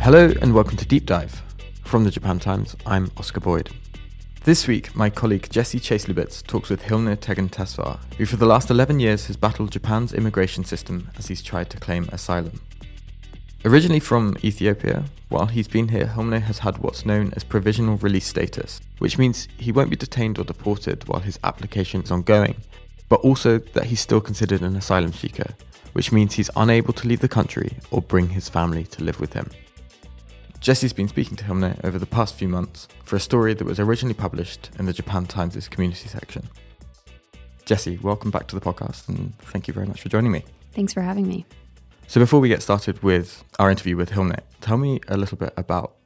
Hello and welcome to Deep Dive. From the Japan Times, I'm Oscar Boyd. This week, my colleague Jesse Chase-Lubitz talks with Hilne Tegen Tesfar, who for the last 11 years has battled Japan's immigration system as he's tried to claim asylum. Originally from Ethiopia, while he's been here, Hilne has had what's known as provisional release status, which means he won't be detained or deported while his application is ongoing, but also that he's still considered an asylum seeker, which means he's unable to leave the country or bring his family to live with him. Jesse's been speaking to Hilne over the past few months for a story that was originally published in the Japan Times' community section. Jesse, welcome back to the podcast and thank you very much for joining me. Thanks for having me. So, before we get started with our interview with Hilne, tell me a little bit about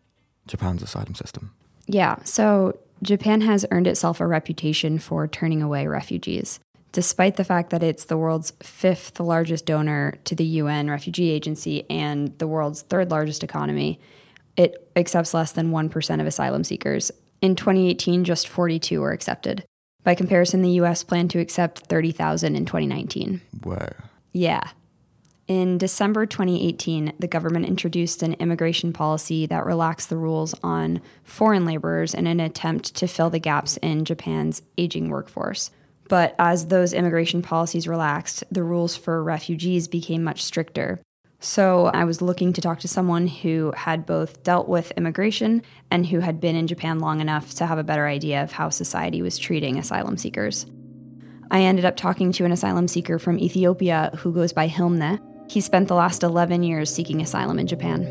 Japan's asylum system. Yeah, so Japan has earned itself a reputation for turning away refugees. Despite the fact that it's the world's fifth largest donor to the UN Refugee Agency and the world's third largest economy, it accepts less than 1% of asylum seekers. In 2018, just 42 were accepted. By comparison, the US planned to accept 30,000 in 2019. Whoa. Yeah. In December 2018, the government introduced an immigration policy that relaxed the rules on foreign laborers in an attempt to fill the gaps in Japan's aging workforce. But as those immigration policies relaxed, the rules for refugees became much stricter. So I was looking to talk to someone who had both dealt with immigration and who had been in Japan long enough to have a better idea of how society was treating asylum seekers. I ended up talking to an asylum seeker from Ethiopia who goes by Hilne. He spent the last 11 years seeking asylum in Japan.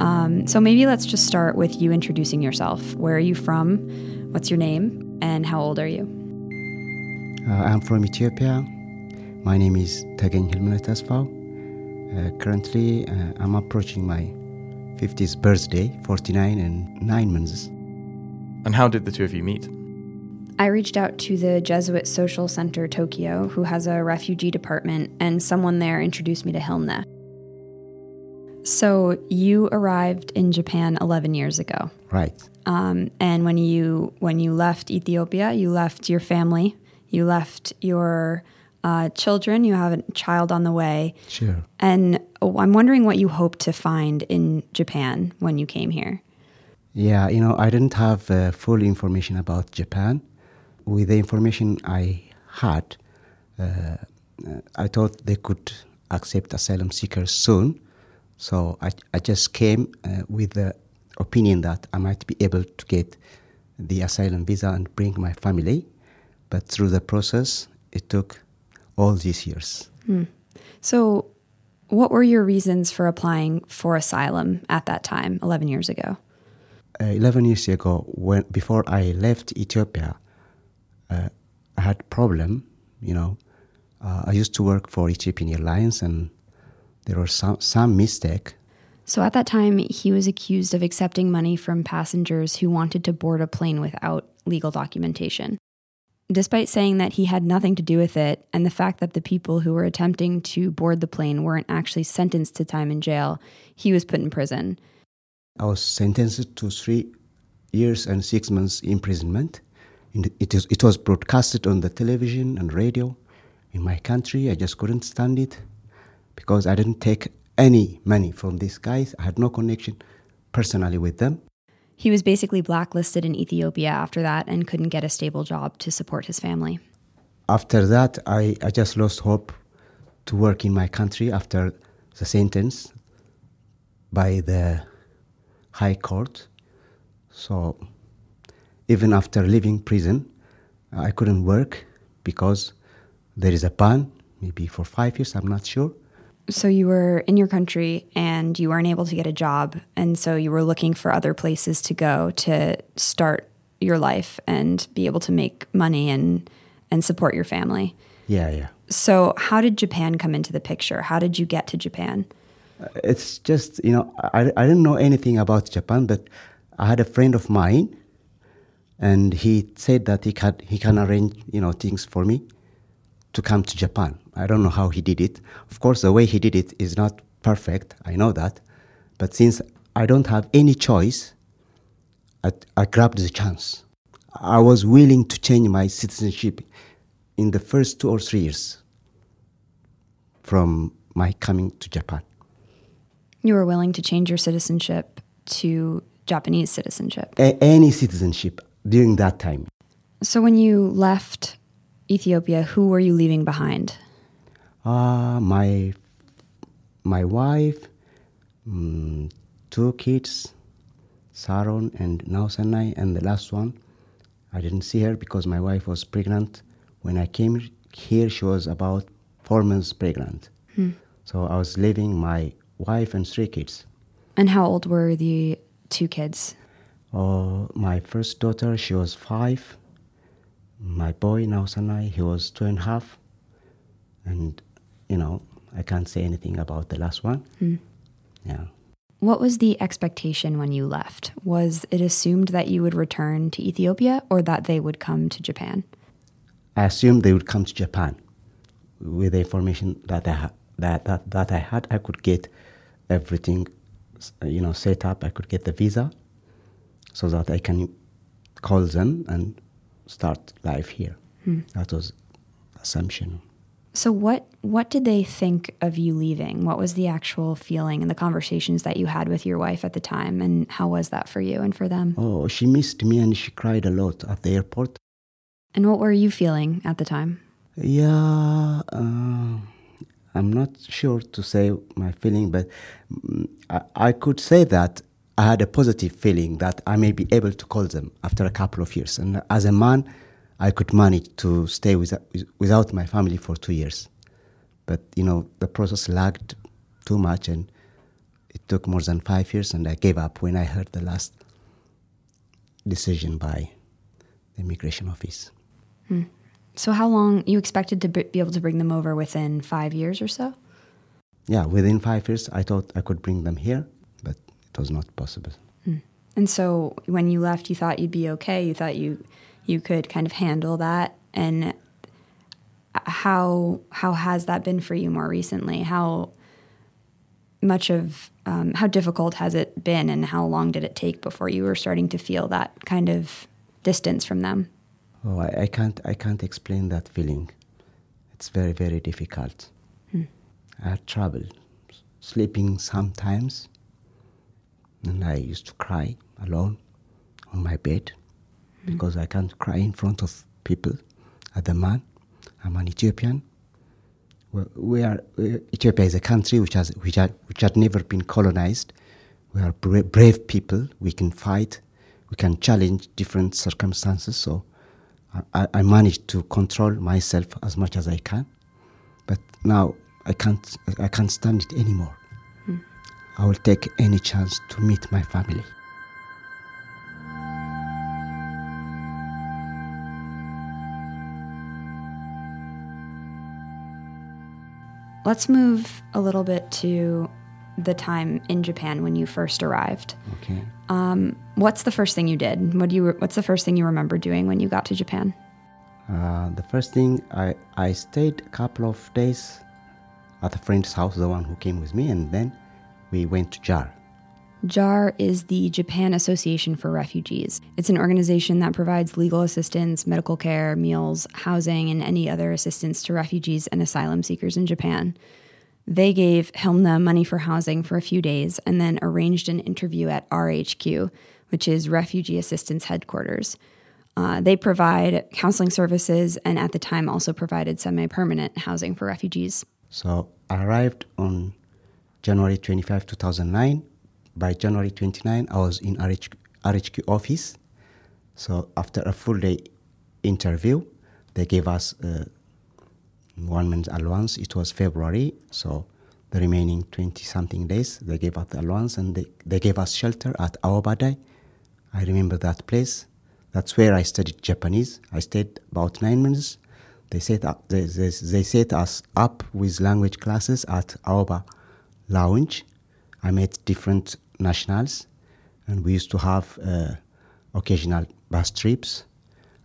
Um, so maybe let's just start with you introducing yourself. Where are you from? What's your name? And how old are you? Uh, I'm from Ethiopia. My name is Tegen Hilmine Tesfau. Uh, currently, uh, I'm approaching my 50th birthday, 49 and 9 months. And how did the two of you meet? I reached out to the Jesuit Social Center Tokyo, who has a refugee department, and someone there introduced me to Hilne. So you arrived in Japan 11 years ago. Right. Um, and when you when you left Ethiopia, you left your family, you left your uh, children. You have a child on the way. Sure. And oh, I'm wondering what you hope to find in Japan when you came here. Yeah, you know, I didn't have uh, full information about Japan. With the information I had, uh, I thought they could accept asylum seekers soon. So I, I just came uh, with the opinion that I might be able to get the asylum visa and bring my family. But through the process, it took all these years. Hmm. So, what were your reasons for applying for asylum at that time, 11 years ago? Uh, 11 years ago, when before I left Ethiopia, uh, I had problem. You know, uh, I used to work for Ethiopian Airlines, and there was some some mistake. So at that time, he was accused of accepting money from passengers who wanted to board a plane without legal documentation despite saying that he had nothing to do with it, and the fact that the people who were attempting to board the plane weren't actually sentenced to time in jail, he was put in prison. I was sentenced to three years and six months imprisonment. It, was broadcasted on the television and radio in my country. I just couldn't stand it because I didn't take any money from these guys. I had no connection personally with them. He was basically blacklisted in Ethiopia after that and couldn't get a stable job to support his family. After that, I, I just lost hope to work in my country after the sentence by the High Court. So even after leaving prison, I couldn't work because there is a ban, maybe for five years, I'm not sure so you were in your country and you weren't able to get a job. And so you were looking for other places to go to start your life and be able to make money and and support your family. Yeah yeah. So how did japan come into the picture? How did you get to japan? Uh, it's just you know I, I didn't know anything about japan but i had a friend of mine and he said that he can he can arrange you know things for me to come to Japan. I don't know how he did it. Of course, the way he did it is not perfect. I know that. But since I don't have any choice, I, I grabbed the chance. I was willing to change my citizenship in the first two or three years from my coming to Japan. You were willing to change your citizenship to Japanese citizenship. A- any citizenship during that time. So when you left Ethiopia, who were you leaving behind? Uh, my my wife, mm, two kids, Saron and Nausanai, and the last one, I didn't see her because my wife was pregnant. When I came here, she was about four months pregnant. So I was leaving my wife and three kids. And how old were the two kids? Uh, my first daughter, she was five. My boy, Nausanai, he was two and a half. And, you know, I can't say anything about the last one. Hmm. Yeah. What was the expectation when you left? Was it assumed that you would return to Ethiopia or that they would come to Japan? I assumed they would come to Japan. With the information that I, ha- that, that, that I had, I could get everything, you know, set up. I could get the visa so that I can call them and start life here. Hmm. That was assumption. So what what did they think of you leaving? What was the actual feeling and the conversations that you had with your wife at the time and how was that for you and for them? Oh, she missed me and she cried a lot at the airport. And what were you feeling at the time? Yeah, uh, I'm not sure to say my feeling, but mm, I, I could say that I had a positive feeling that I may be able to call them after a couple of years. And as a man, I could manage to stay with, without my family for two years. But, you know, the process lagged too much and it took more than five years, and I gave up when I heard the last decision by the immigration office. Hmm. So how long you expected to be able to bring them over within 5 years or so? yeah, within five years, I thought I could bring them here, but it was not possible. Hmm. And so when you left, you thought you'd be okay. You thought you you could kind of handle that. And how how has that been for you more recently? How much of um, how difficult has it been, and how long did it take before you were starting to feel that kind of distance from them? Oh, I, I can't, I can't explain that feeling. It's very, very difficult. I had trouble sleeping sometimes, and I used to cry alone on my bed because I can't cry in front of people. As a man, I'm an Ethiopian. We, we are uh, Ethiopia is a country which has which had, which had never been colonized. We are bra- brave people. We can fight. We can challenge different circumstances. So I- I, I managed to control myself as much as I can. But now I can't. I can't stand it anymore. I will take any chance to meet my family. Let's move a little bit to the time in Japan when you first arrived. Okay. Um, what's the first thing you did? What do you? What's the first thing you remember doing when you got to Japan? Uh, the first thing I I stayed a couple of days at a friend's house, the one who came with me, and then we went to JAR. JAR is the Japan Association for Refugees. It's an organization that provides legal assistance, medical care, meals, housing, and any other assistance to refugees and asylum seekers in Japan. They gave Hilmna money for housing for a few days and then arranged an interview at RHQ, which is Refugee Assistance Headquarters. Uh, they provide counseling services and at the time also provided semi permanent housing for refugees. So I arrived on January 25, 2009. By January 29, I was in RHQ, RHQ office. So after a full day interview, they gave us uh, one month allowance. It was February, so the remaining 20 something days, they gave us the allowance and they, they gave us shelter at Aobadai. I remember that place. That's where I studied Japanese. I stayed about nine months. They set up, they, they, they set us up with language classes at Aoba Lounge. I met different nationals, and we used to have uh, occasional bus trips.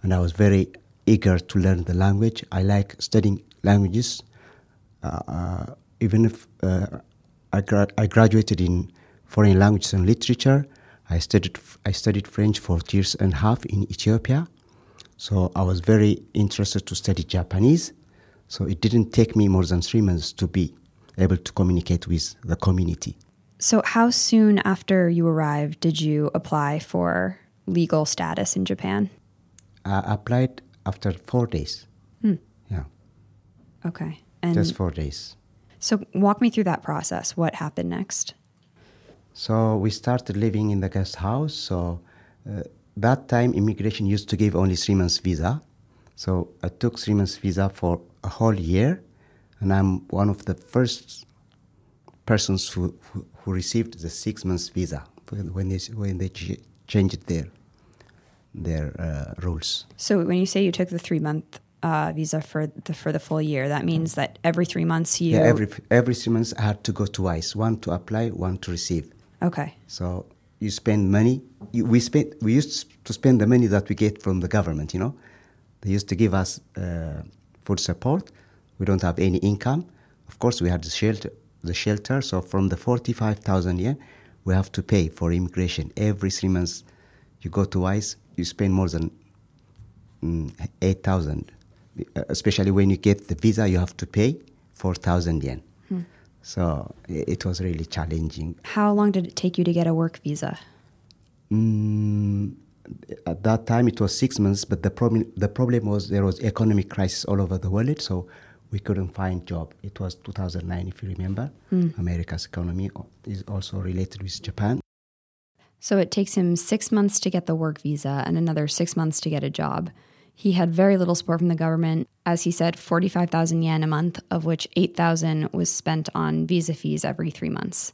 And I was very eager to learn the language. I like studying languages, uh, uh, even if uh, I, gra- I graduated in foreign languages and literature. I studied I studied French for years and a half in Ethiopia, so I was very interested to study Japanese. So it didn't take me more than three months to be able to communicate with the community. So, how soon after you arrived did you apply for legal status in Japan? I applied after four days. Yeah, Okay. And just four days. so, walk me through that process. What happened next? So we started living in the guest house. So uh, that time, immigration used to give only three months visa. So I took three months visa for a whole year, and I'm one of the first persons who, who, who received the six months visa when they when they ch- changed their their uh, rules. So, when you say you took the three month uh, visa for the for the full year, that means that every three months you Yeah, every every three months I had to go twice: one to apply, one to receive. okay. So you spend money. You, we spend. We used to spend the money that we get from the government. You know, they used to give us uh, food support. We don't have any income. Of course, we had the shelter. The shelter. So from the forty-five thousand yen, we have to pay for immigration every three months. You go twice. You spend more than mm, eight thousand. Uh, Especially when you get the visa, you have to pay four thousand yen. So it was really challenging. How long did it take you to get a work visa? Mm, at that time, it was six months, but the problem the problem was there was economic crisis all over the world, so we couldn't find job. It was 2009, if you remember. Hmm. America's economy is also related with Japan. So it takes him six months to get the work visa and another six months to get a job. He had very little support from the government. As he said, 45,000 yen a month, of which 8,000 was spent on visa fees every three months.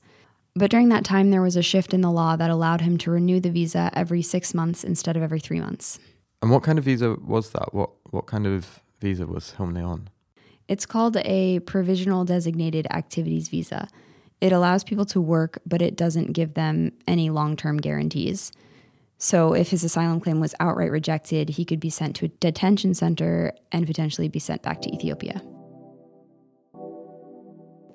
But during that time, there was a shift in the law that allowed him to renew the visa every six months instead of every three months. And what kind of visa was that? What what kind of visa was Hilne on? It's called a provisional designated activities visa. It allows people to work, but it doesn't give them any long term guarantees. So, if his asylum claim was outright rejected, he could be sent to a detention center and potentially be sent back to Ethiopia.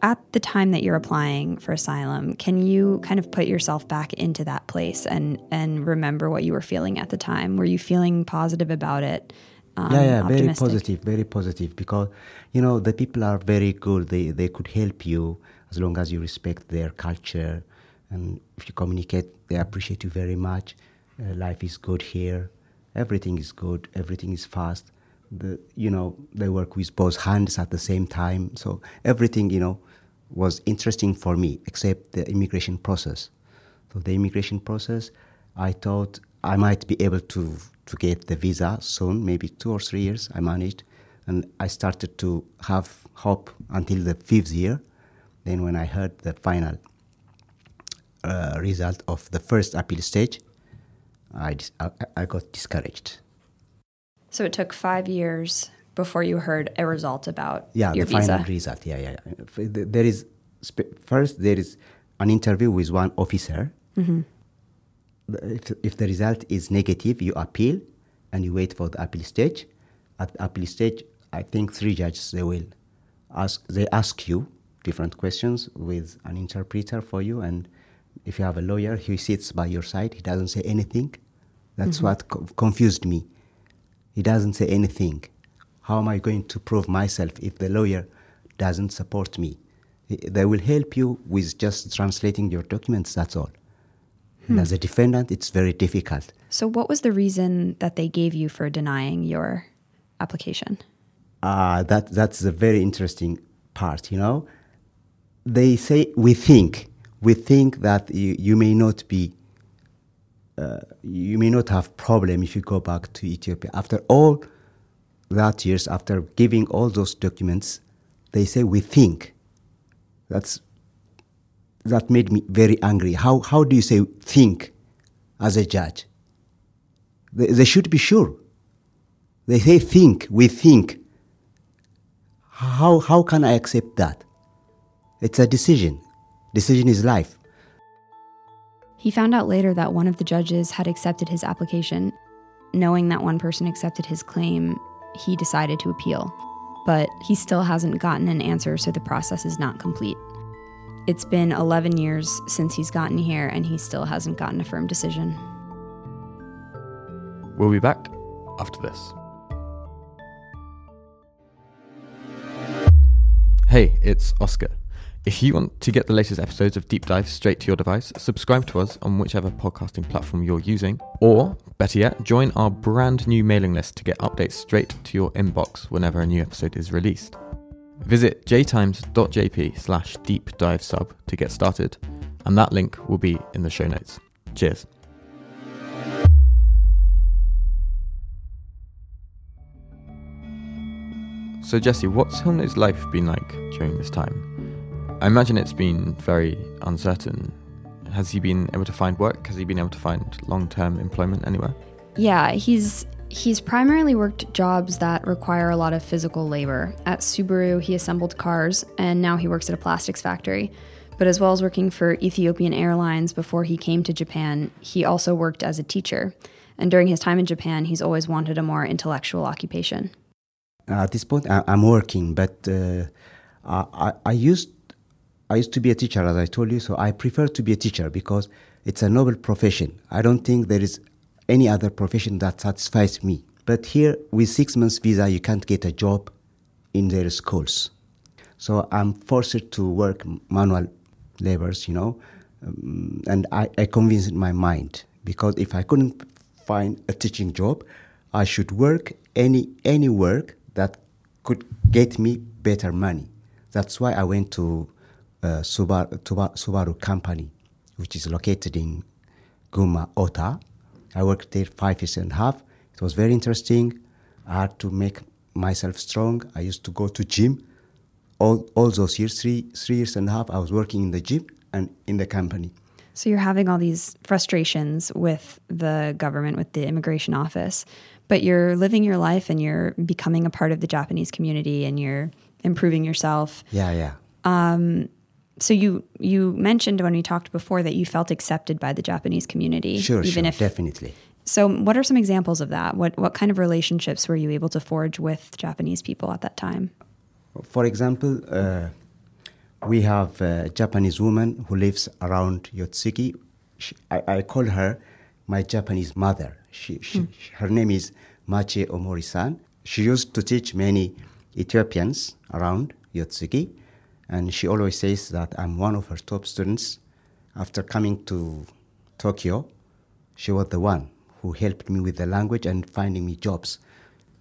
At the time that you're applying for asylum, can you kind of put yourself back into that place and, and remember what you were feeling at the time? Were you feeling positive about it? Um, yeah, yeah, very positive, very positive. Because you know the people are very good. They they could help you as long as you respect their culture, and if you communicate, they appreciate you very much. Uh, life is good here. Everything is good. Everything is fast. The you know they work with both hands at the same time. So everything you know was interesting for me, except the immigration process. So the immigration process, I thought I might be able to to get the visa soon, maybe two or three years. I managed, and I started to have hope until the fifth year. Then, when I heard the final uh, result of the first appeal stage, I, dis- I I got discouraged. So it took five years before you heard a result about Yeah, your the visa. final result. Yeah, yeah. yeah. There is first there is an interview with one officer. The- If, if the result is negative, you appeal and you wait for the appeal stage. At the appeal stage, I think three judges they will ask they ask you different questions with an interpreter for you, and if you have a lawyer, he sits by your side. He doesn't say anything. That's mm-hmm. what co- confused me. He doesn't say anything. How am I going to prove myself if the lawyer doesn't support me? They will help you with just translating your documents, that's all. And as a defendant, it's very difficult. So, what was the reason that they gave you for denying your application? Uh, that, that's a very interesting part, you know. They say, we think, we think that you, you may not be, uh, you may not have problem if you go back to Ethiopia. After all that years, after giving all those documents, they say, we think. That's, that made me very angry. How, how do you say think as a judge? They, they should be sure. They say think, we think. How, how can I accept that? It's a decision. Decision is life. He found out later that one of the judges had accepted his application. Knowing that one person accepted his claim, he decided to appeal. But he still hasn't gotten an answer, so the process is not complete. It's been 11 years since he's gotten here, and he still hasn't gotten a firm decision. We'll be back after this. Hey, it's Oscar. If you want to get the latest episodes of Deep Dive straight to your device, subscribe to us on whichever podcasting platform you're using, or better yet, join our brand new mailing list to get updates straight to your inbox whenever a new episode is released. Visit jtimes.jp slash deep dive sub to get started, and that link will be in the show notes. Cheers. So, Jesse, what's Hilna's life been like during this time? I imagine it's been very uncertain. Has he been able to find work? Has he been able to find long term employment anywhere? Yeah, he's he's primarily worked jobs that require a lot of physical labor. At Subaru, he assembled cars, and now he works at a plastics factory. But as well as working for Ethiopian Airlines before he came to Japan, he also worked as a teacher. And during his time in Japan, he's always wanted a more intellectual occupation. At this point, I, am working, but uh, I, I used I used to be a teacher, as I told you. So I prefer to be a teacher because it's a noble profession. I don't think there is any other profession that satisfies me. But here, with six months visa, you can't get a job in their schools. So I'm forced to work manual labors, you know. Um, and I, I convinced my mind because if I couldn't find a teaching job, I should work any any work that could get me better money. That's why I went to uh, Subaru, Subaru company, which is located in Gunma, Ota. I worked there five years and a half. It was very interesting. I had to make myself strong. I used to go to gym. All, all those years, three, three years and a half, I was working in the gym and in the company. So you're having all these frustrations with the government, with the immigration office, but you're living your life and you're becoming a part of the Japanese community and you're improving yourself. Yeah, yeah. Um, so you you mentioned when we talked before that you felt accepted by the Japanese community. Sure, even sure, if, definitely. So, what are some examples of that? What what kind of relationships were you able to forge with Japanese people at that time? For example, uh, we have a Japanese woman who lives around Yotsugi. She, I, I, call her my Japanese mother. She, she, mm. Her name is Machi Omori-san. She used to teach many Ethiopians around Yotsugi and she always says that I'm one of her top students. After coming to Tokyo, she was the one who helped me with the language and finding me jobs.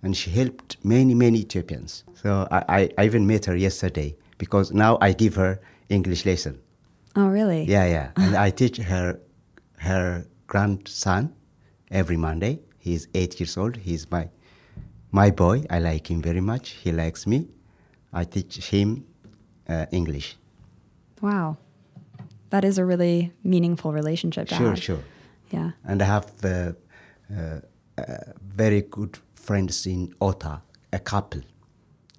And she helped many, many Ethiopians. So I, I, I even met her yesterday because now I give her English lesson. Oh, really? Yeah, yeah. and I teach her her grandson every Monday. He's eight years old. He's my my boy. I like him very much. He likes me. I teach him uh, English. Wow, that is a really meaningful relationship. To sure, have. sure. Yeah. And I have uh, uh, very good friends in Ota, a couple,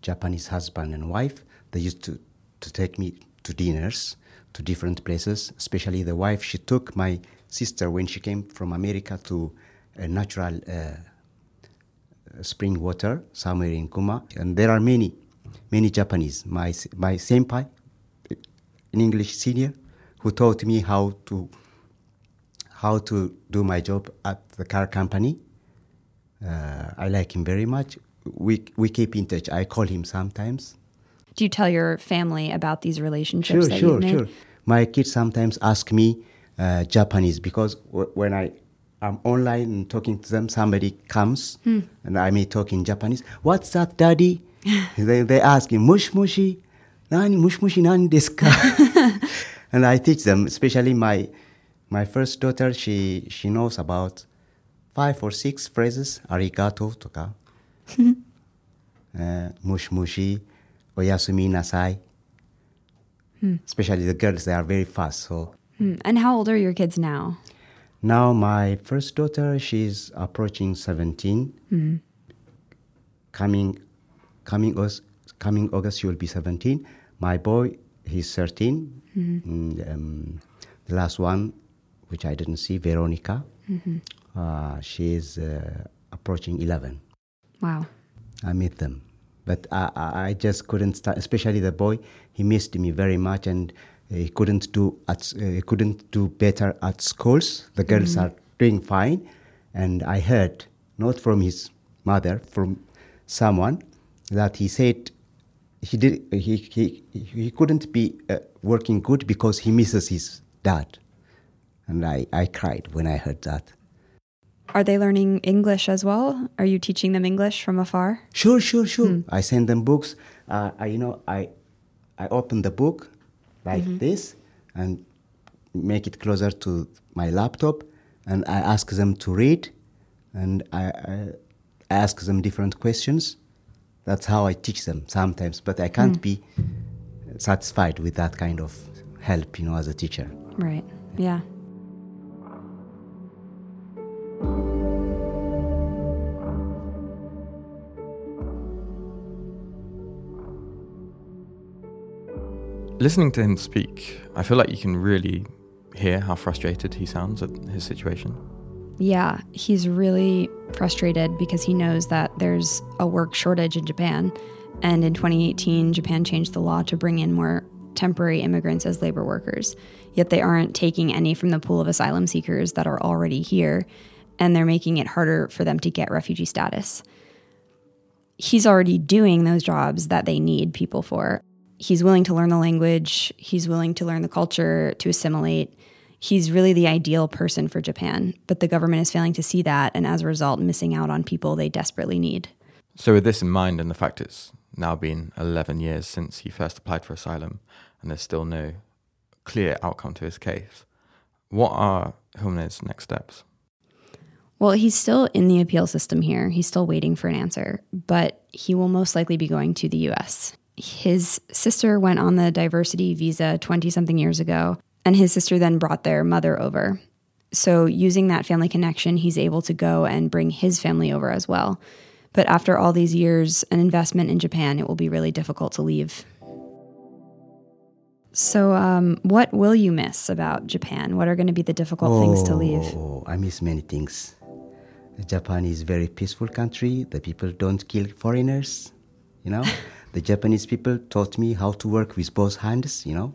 Japanese husband and wife. They used to, to take me to dinners to different places. Especially the wife, she took my sister when she came from America to a natural uh, spring water somewhere in Gunma. And there are many many Japanese. My, my senpai, an English senior, who taught me how to how to do my job at the car company. Uh, I like him very much. We we keep in touch. I call him sometimes. Do you tell your family about these relationships? Sure, sure, sure. My kids sometimes ask me uh, Japanese because w- when I am online and talking to them, somebody comes hmm. and I may talk in Japanese. What's that, daddy? they, they ask him, mush mushi, nani, mush mushi nani desu ka? and I teach them, especially my, my first daughter, she, she knows about five or six phrases, arigato toka, uh, mush mushi, oyasumi nasai. Hmm. Especially the girls, they are very fast. So. Hmm. And how old are your kids now? Now my first daughter, she's approaching 17. Hmm. Coming coming August, coming August, will be 17. My boy, he's 13. Mm-hmm. And, um, the last one, which I didn't see, Veronica, mm-hmm. uh, she is uh, approaching 11. Wow. I met them. But I, I just couldn't start, especially the boy, he missed me very much and he couldn't do, at, uh, he couldn't do better at schools. The girls mm-hmm. are doing fine. And I heard, not from his mother, from someone, that he said he did he he he couldn't be uh, working good because he misses his dad, and I I cried when I heard that. Are they learning English as well? Are you teaching them English from afar? Sure, sure, sure. I send them books. Uh, I, you know, I, I open the book like this and make it closer to my laptop, and I ask them to read, and I, I ask them different questions. That's how I teach them sometimes, but I can't hmm. be satisfied with that kind of help, you know, as a teacher. Right. Yeah. Listening to him speak, I feel like you can really hear how frustrated he sounds at his situation. Yeah, he's really frustrated because he knows that there's a work shortage in Japan. And in 2018, Japan changed the law to bring in more temporary immigrants as labor workers. Yet they aren't taking any from the pool of asylum seekers that are already here, and they're making it harder for them to get refugee status. He's already doing those jobs that they need people for. He's willing to learn the language, he's willing to learn the culture, to assimilate. He's really the ideal person for Japan, but the government is failing to see that, and as a result, missing out on people they desperately need. So, with this in mind, and the fact it's now been 11 years since he first applied for asylum, and there's still no clear outcome to his case, what are Hilne's next steps? Well, he's still in the appeal system here. He's still waiting for an answer, but he will most likely be going to the US. His sister went on the diversity visa 20 something years ago, and his sister then brought their mother over. So, using that family connection, he's able to go and bring his family over as well. But after all these years, an investment in Japan, it will be really difficult to leave. So, um, what will you miss about Japan? What are going to be the difficult things to leave? Oh, I miss many things. Japan is a very peaceful country. The people don't kill foreigners. You know, the Japanese people taught me how to work with both hands. You know,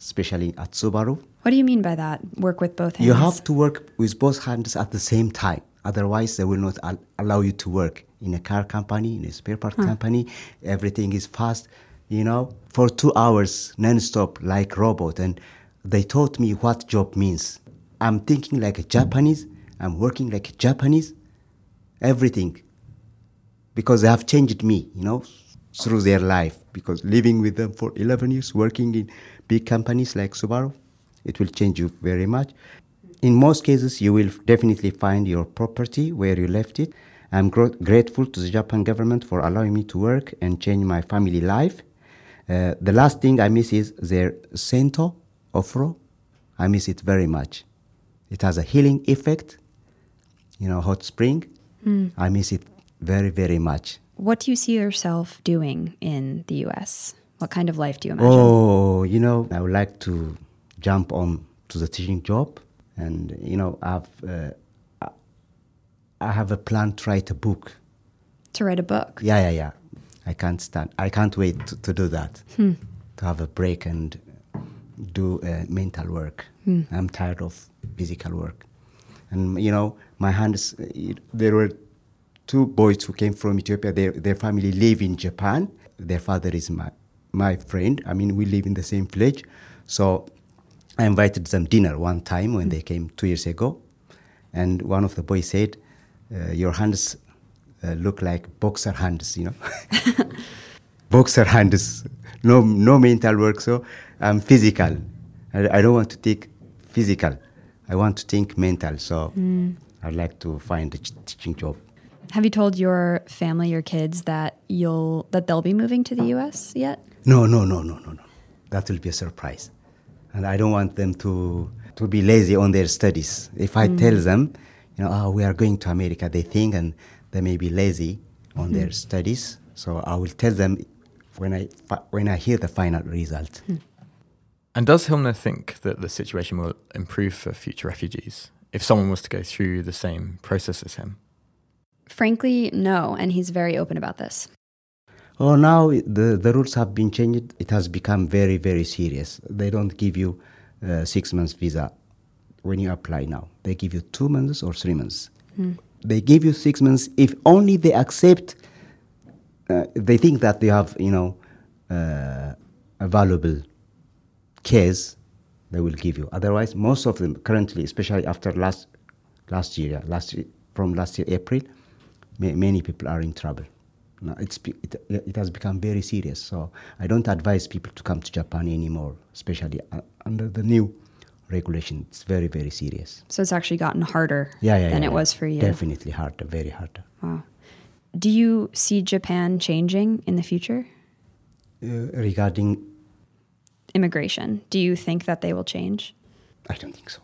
especially at Subaru. What do you mean by that? Work with both hands? You have to work with both hands at the same time. Otherwise, they will not al- allow you to work in a car company, in a spare part company. Everything is fast, you know, for two hours non-stop like robot. And they taught me what job means. I'm thinking like a Japanese. I'm working like a Japanese. Everything. Because they have changed me, you know, through their life. Because living with them for 11 years, working in big companies like Subaru, it will change you very much. In most cases, you will definitely find your property where you left it. I'm gro- grateful to the Japan government for allowing me to work and change my family life. Uh, the last thing I miss is their sento ofro. I miss it very much. It has a healing effect, you know, hot spring. I miss it very, very much. What do you see yourself doing in the US? What kind of life do you imagine? Oh, you know, I would like to jump on to the teaching job, and you know, I've uh, I- I have a plan to write a book. To write a book. Yeah, yeah, yeah. I can't stand. I can't wait to, to do that. To have a break and do uh, mental work. I'm tired of physical work, and you know, my hands. uh, There were two boys who came from Ethiopia. Their their family live in Japan. Their father is my my friend. I mean, we live in the same village, so I invited them dinner one time when they came two years ago, and one of the boys said, uh, "Your hands uh, look like boxer hands," you know, boxer hands. No, no mental work. So I'm physical. I, I don't want to think physical. I want to think mental. So I'd like to find a teaching job. Have you told your family, your kids, that you'll that they'll be moving to the US yet? No, no, no, no, no, no. That will be a surprise. And I don't want them to, to be lazy on their studies. If I tell mm. them, you know, oh, we are going to America, they think and they may be lazy on hmm. their studies. So I will tell them when I, when I hear the final result. Hmm. And does Hilner think that the situation will improve for future refugees if someone was to go through the same process as him? Frankly, no, and he's very open about this. Oh, now the, the rules have been changed. It has become very, very serious. They don't give you uh, six months visa when you apply now. They give you two months or three months. They give you six months if only they accept. Uh, they think that they have, you know, uh, a valuable case, they will give you. Otherwise, most of them currently, especially after last last year, last year, from last year April, many people are in trouble. Now it's it, it has become very serious. So I don't advise people to come to Japan anymore, especially uh, under the new regulation. It's very very serious. So it's actually gotten harder Yeah, yeah, than yeah, it was for you. Definitely harder, very harder. Wow. Do you see Japan changing in the future? Uh, regarding, Immigration. Do you think that they will change? I don't think so.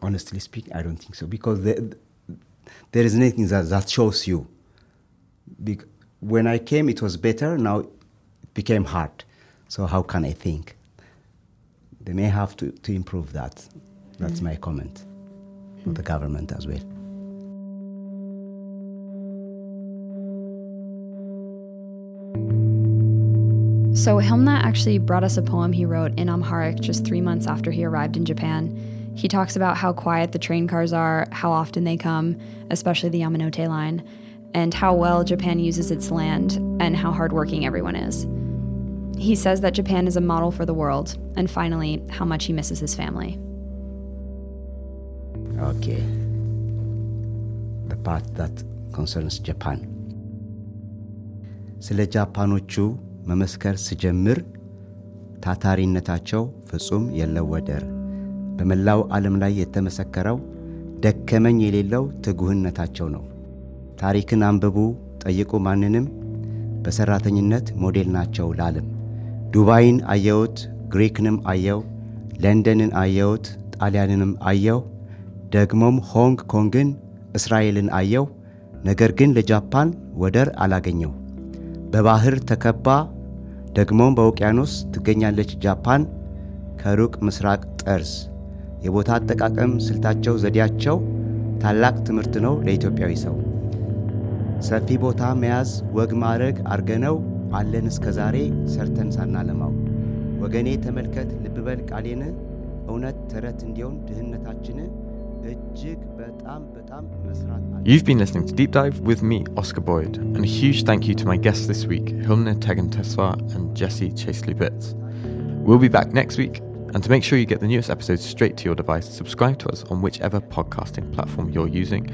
Honestly speaking, I don't think so because the, there is nothing that, that shows you. Bec- when I came, it was better. Now it became hard. So how can I think? They may have to, to improve that. That's my comment for the government as well. So Hilmna actually brought us a poem he wrote in Amharic just three months after he arrived in Japan. He talks about how quiet the train cars are, how often they come, especially the Yamanote line, and how well Japan uses its land and how hardworking everyone is. He says that Japan is a model for the world, and finally, how much he misses his family. Okay. The part that concerns Japan. ስለ ጃፓኖቹ መመስከር ስጀምር ታታሪነታቸው ፍጹም የለው ወደር። በመላው ዓለም ላይ የተመሰከረው ደከመኝ የሌለው ትጉህነታቸው ነው። ታሪክን አንብቡ፣ ጠይቁ ማንንም፣ በሠራተኝነት ሞዴል ናቸው ለዓለም። ዱባይን አየሁት፣ ግሪክንም አየው፣ ለንደንን አየሁት፣ ጣሊያንንም አየው፣ ደግሞም ሆንግ ኮንግን፣ እስራኤልን አየው። ነገር ግን ለጃፓን ወደር አላገኘው። በባህር ተከባ ደግሞም በውቅያኖስ ትገኛለች ጃፓን ከሩቅ ምስራቅ ጠርዝ። የቦታ አጠቃቀም ስልታቸው፣ ዘዴያቸው ታላቅ ትምህርት ነው ለኢትዮጵያዊ ሰው። ሰፊ ቦታ መያዝ ወግ ማዕረግ አርገነው አለን እስከ ዛሬ ሰርተን ሳናለማው። ወገኔ ተመልከት ልብ በል ቃሌን እውነት ተረት እንዲሆን ድህነታችን እጅግ በጣም በጣም መስራት አለ You've been listening to Deep Dive with me, Oscar Boyd, and a huge thank you to my guests this week, Hilne Tegan Tesfa and Jesse Chaseley Bitts. We'll be back next week, and to make sure you get the newest episodes straight to your device, subscribe to us on whichever podcasting platform you're using,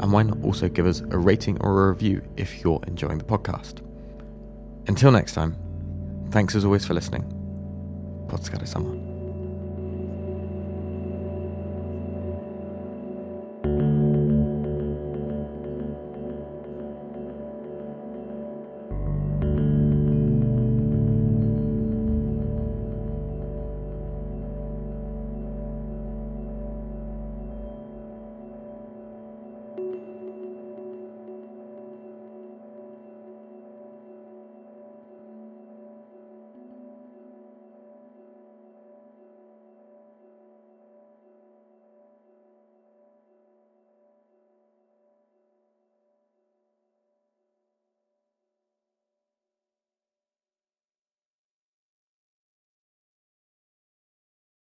and why not also give us a rating or a review if you're enjoying the podcast. Until next time, thanks as always for listening. Podskare sama.